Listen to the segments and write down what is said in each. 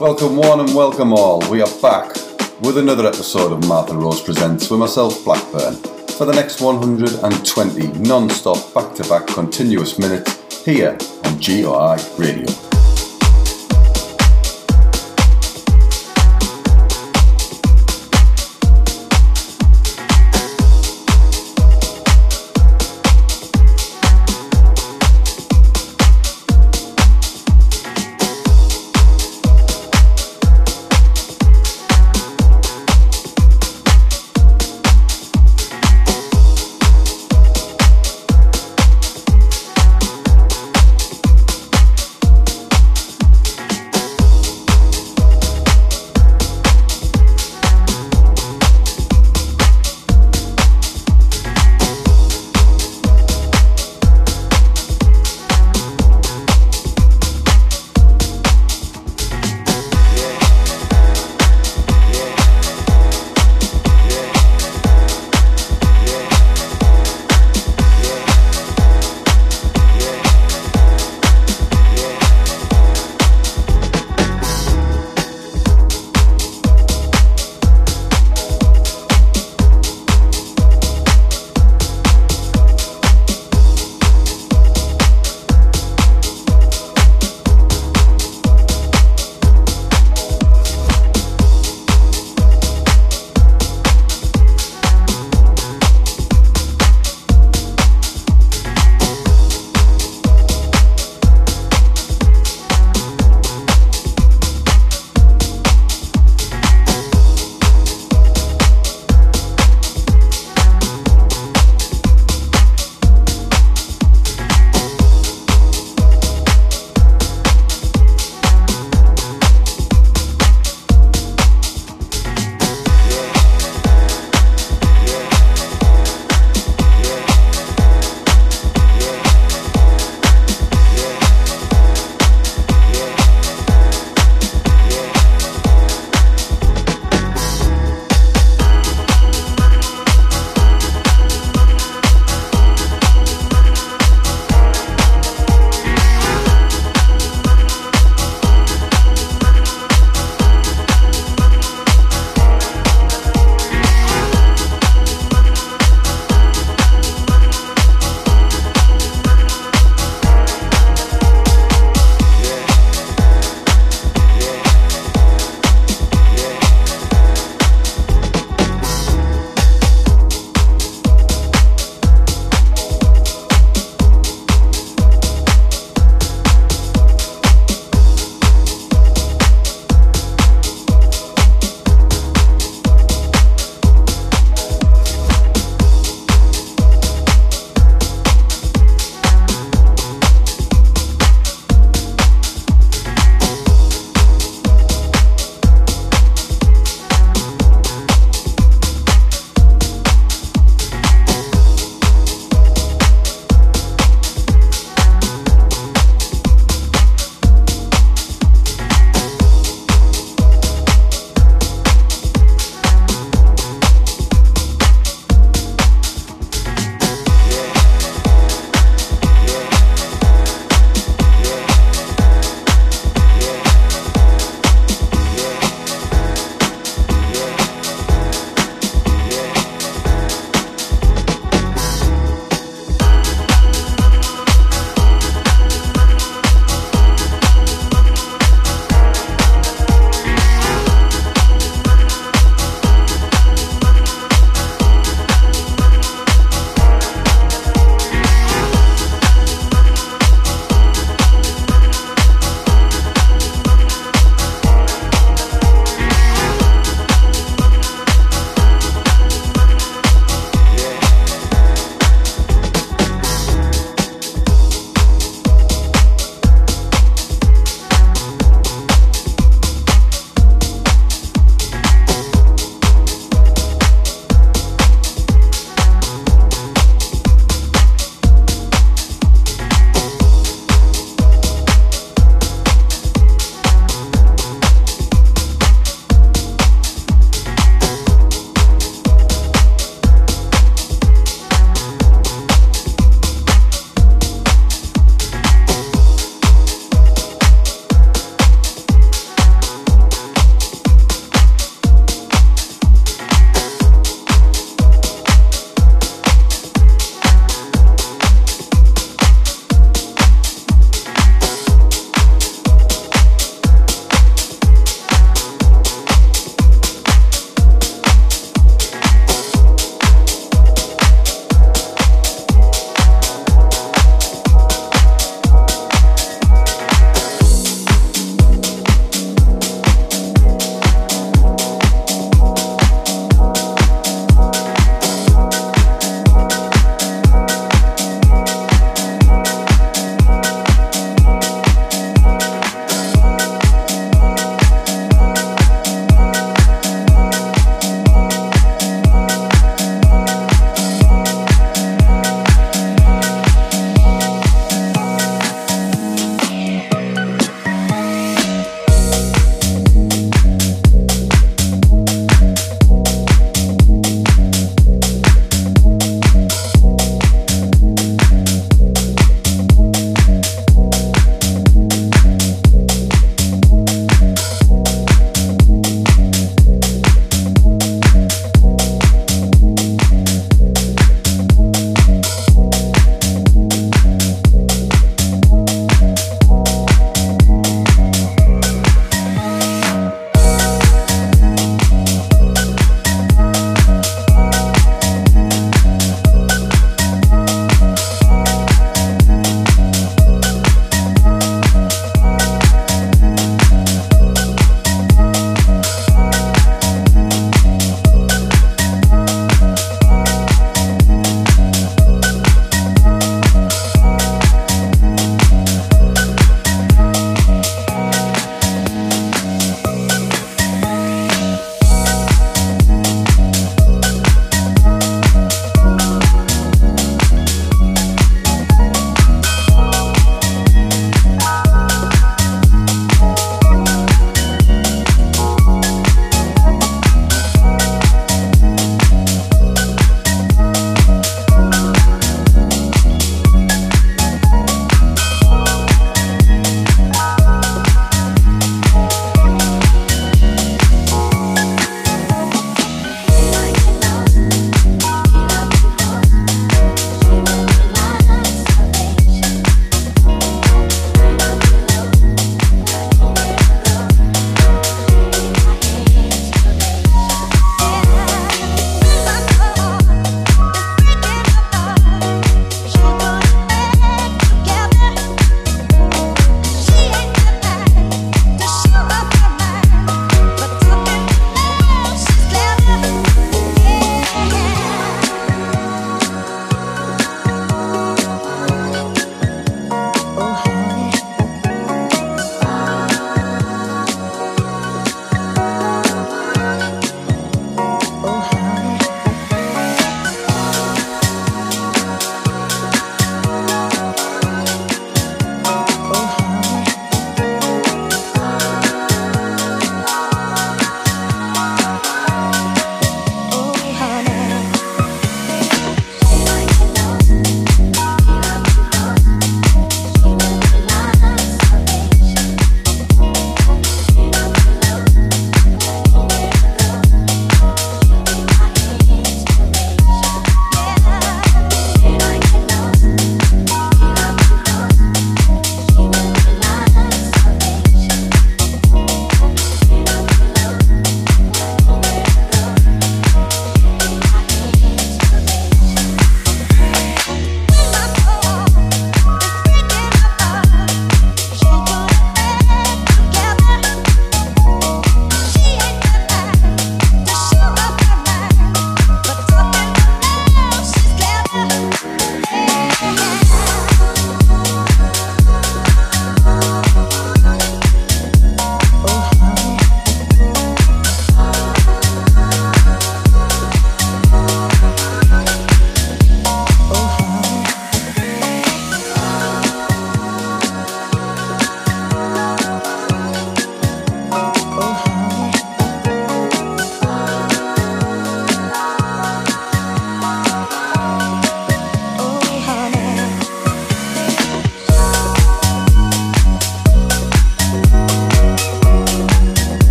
Welcome one and welcome all. We are back with another episode of Martha Rose Presents with myself, Blackburn, for the next 120 non-stop, back-to-back, continuous minutes here on GOI Radio.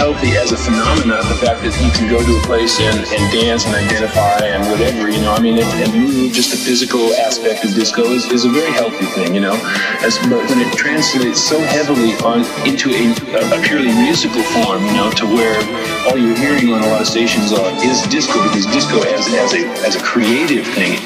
Being unhealthy as a phenomenon. The fact that you can go to a place and, and dance and identify and whatever, you know, I mean, and, and move, just the physical aspect of disco is, is a very healthy thing, you know. As, but when it translates so heavily on into a, a purely musical form, you know, to where all you're hearing on a lot of stations are, is disco because disco as, as a as a creative thing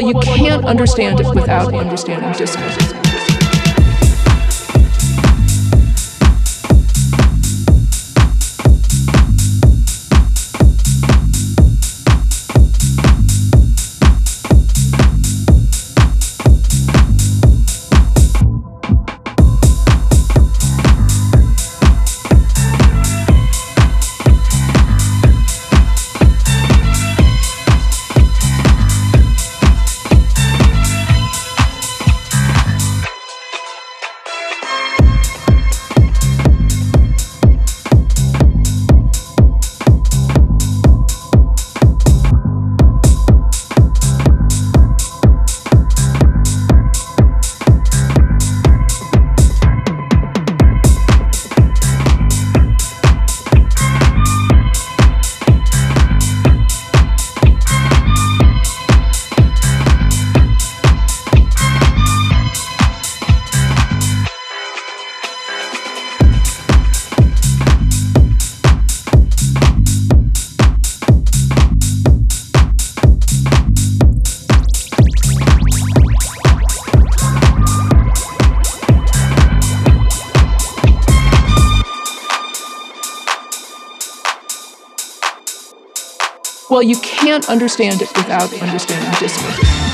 Well, you can't understand it without understanding disco. Understand it without understanding disco.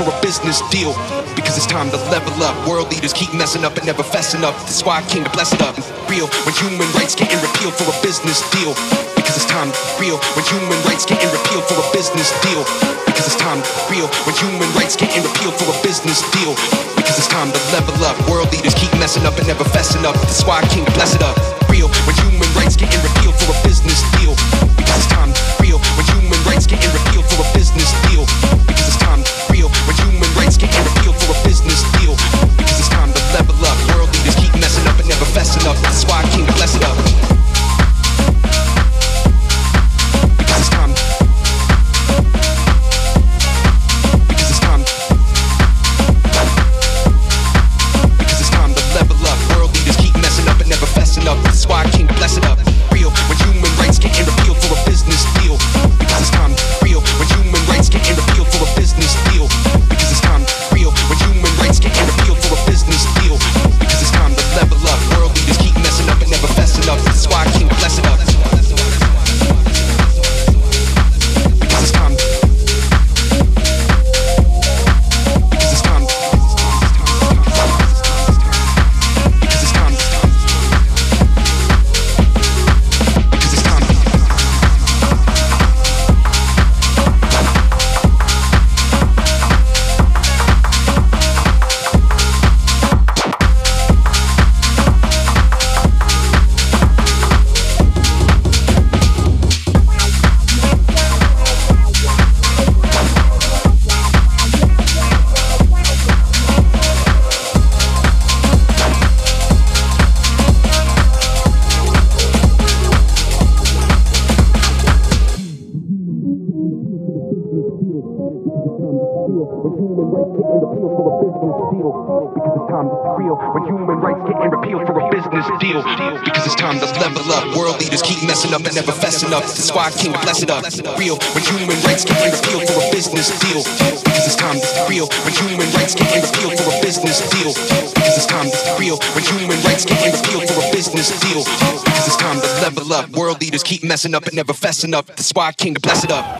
For a business deal. Because it's time to level up. World leaders keep messing up and never fessing up. That's why I came to bless it up. Real when human rights getting repealed for a business deal. Because it's time real when human rights getting repealed for a business deal. Because it's time real when human rights getting repealed for a business deal. Because it's time to level up. World leaders keep messing up and never fessing up. That's why I came to bless it up. Real when human rights getting repealed for a business deal. Because it's time real when human rights getting repealed up. That's why I came to bless it up. Real when human rights getting repealed for a business deal. Because it's time to real when human rights getting repealed for a business deal. Because it's time to real when human rights getting repealed for a business deal. Because it's time to level up. World leaders keep messing up and never fessing up. That's why I came to bless it up.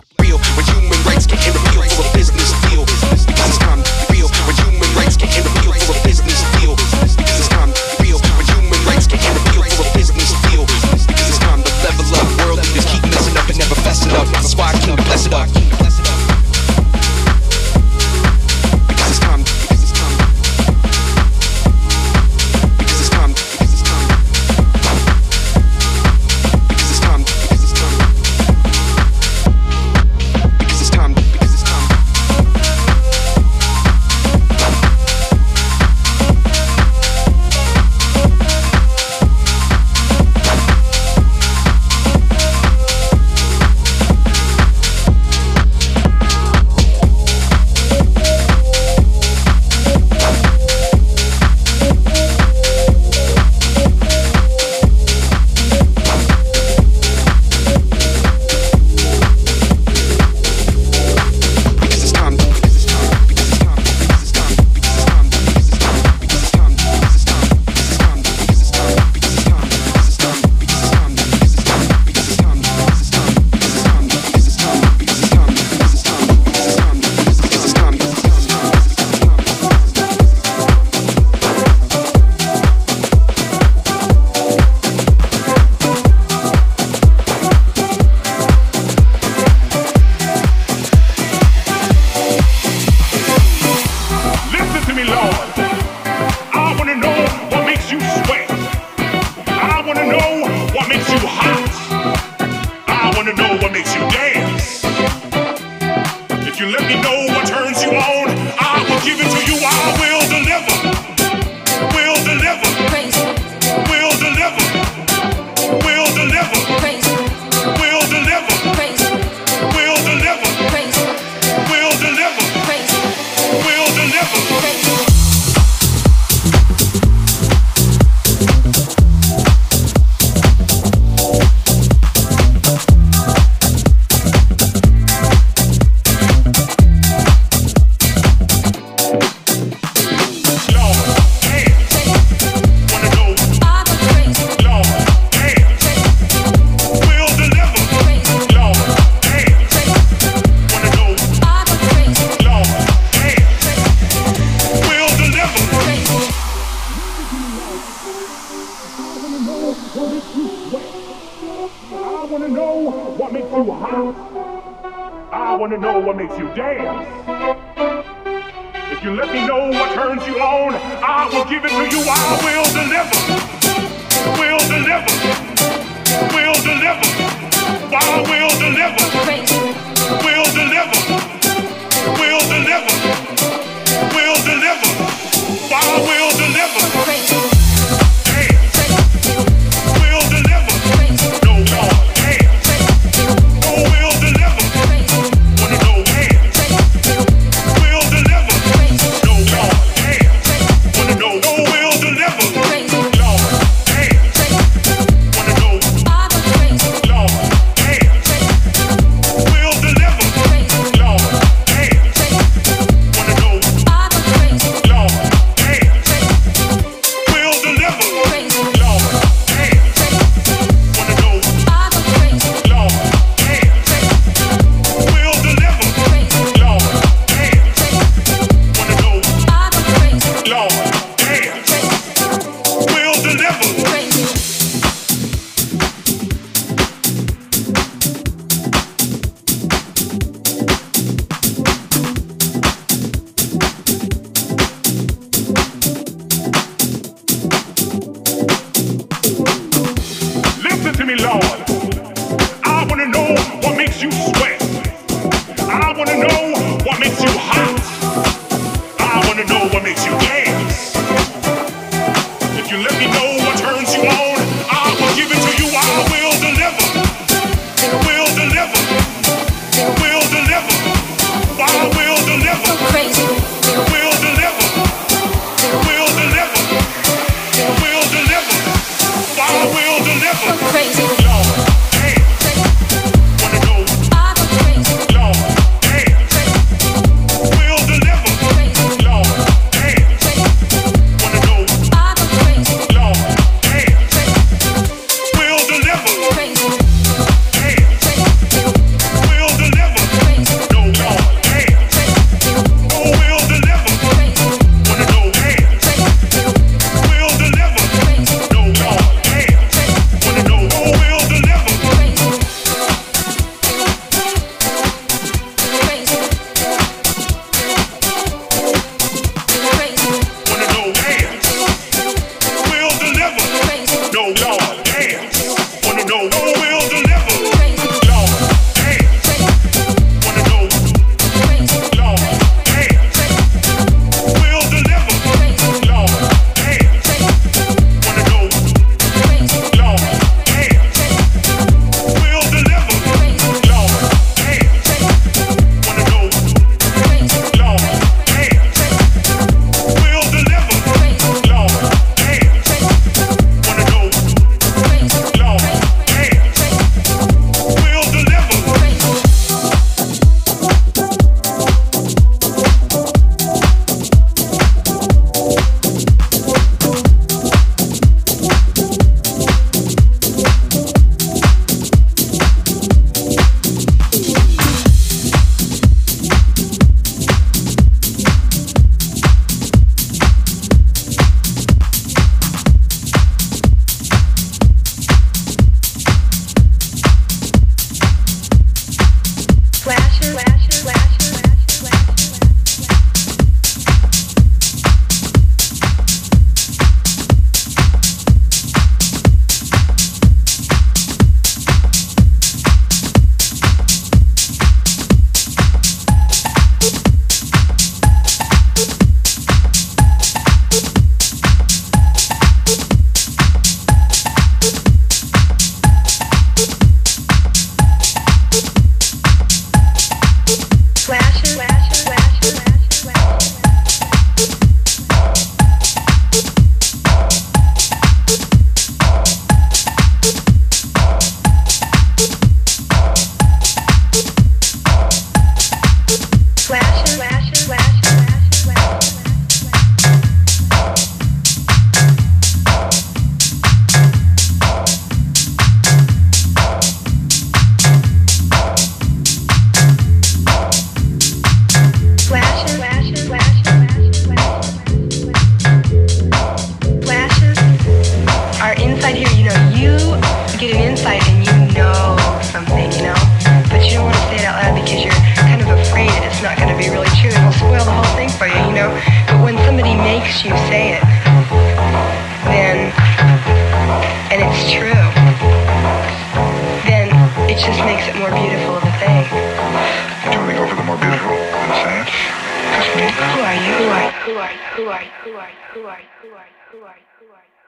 Are you? Who are you?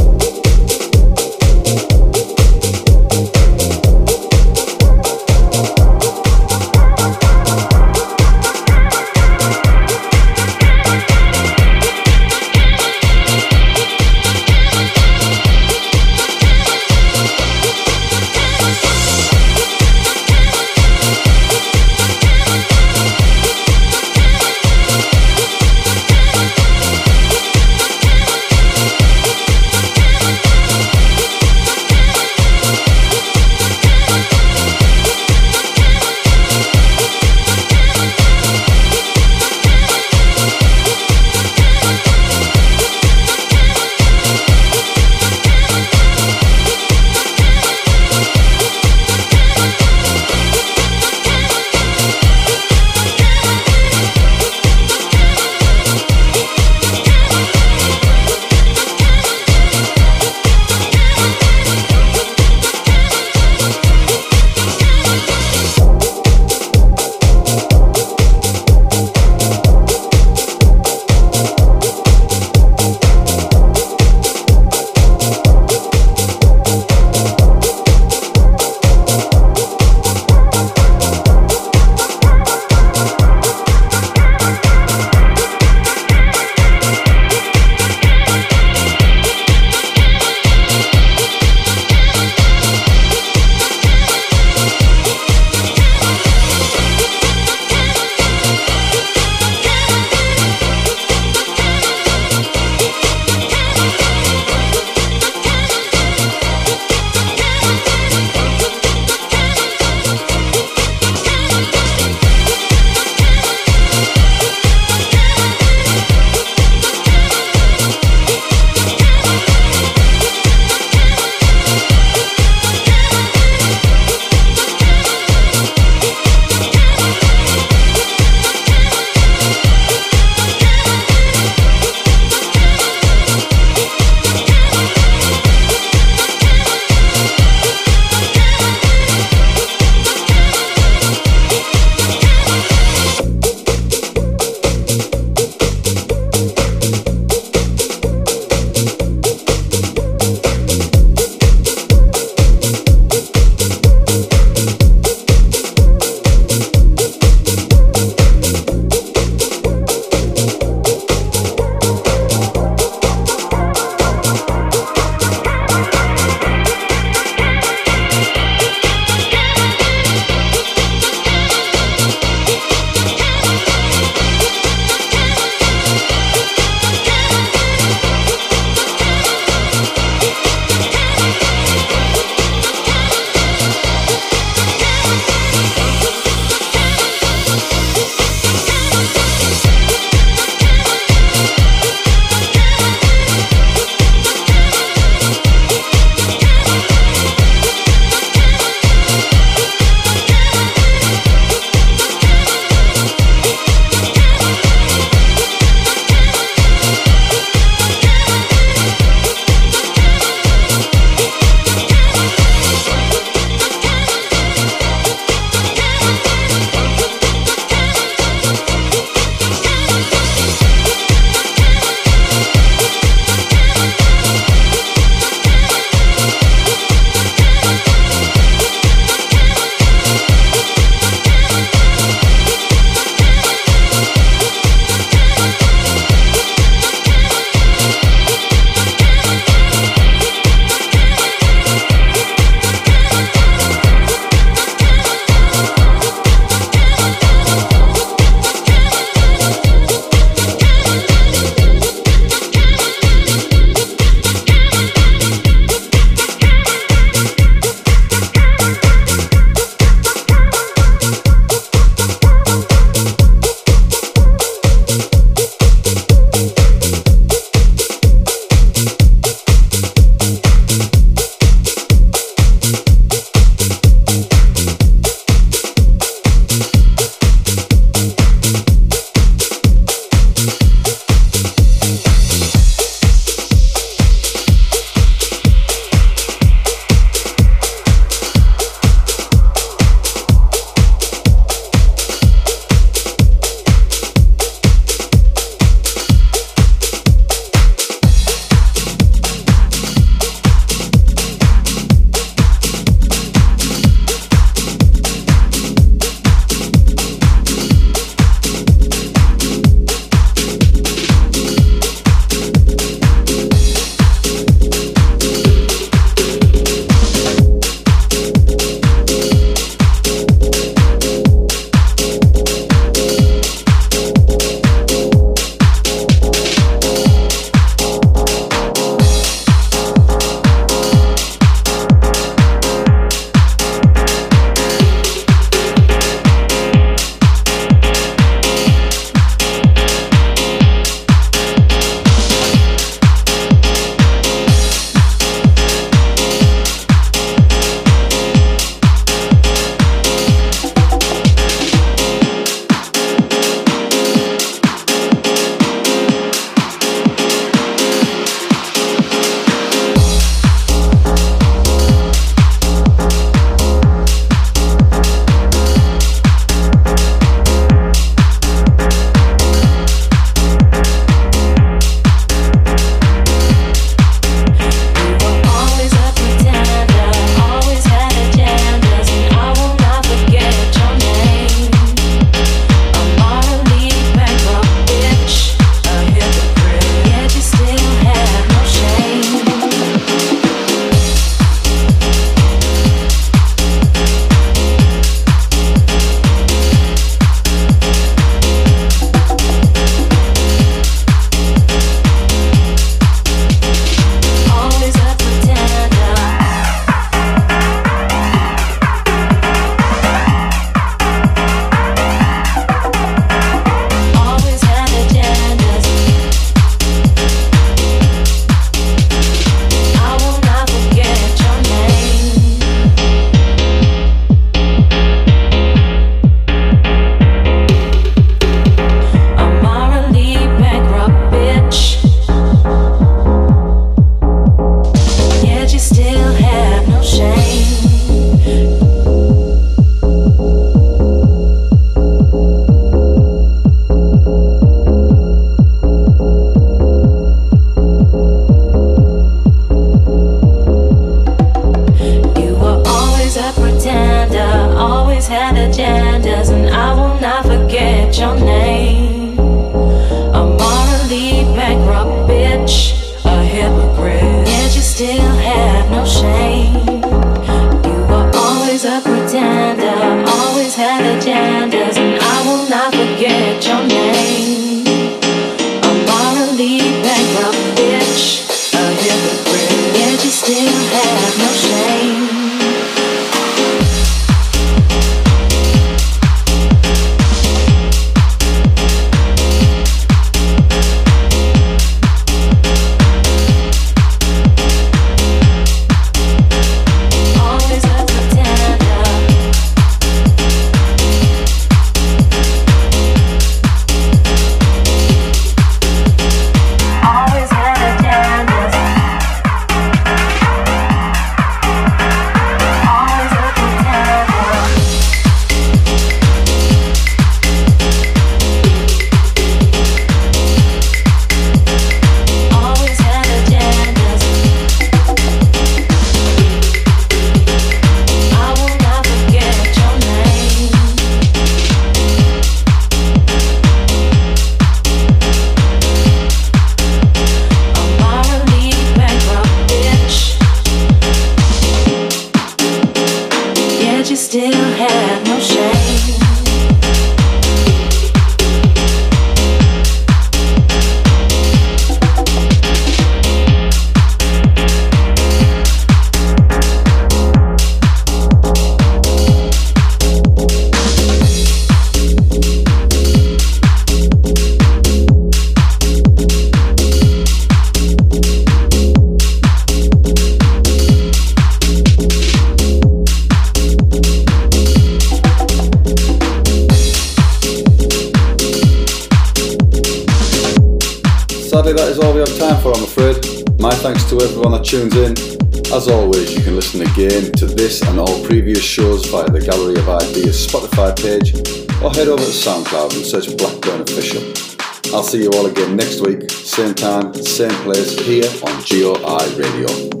SoundCloud and search Blackburn Official. I'll see you all again next week, same time, same place, here on GOI Radio.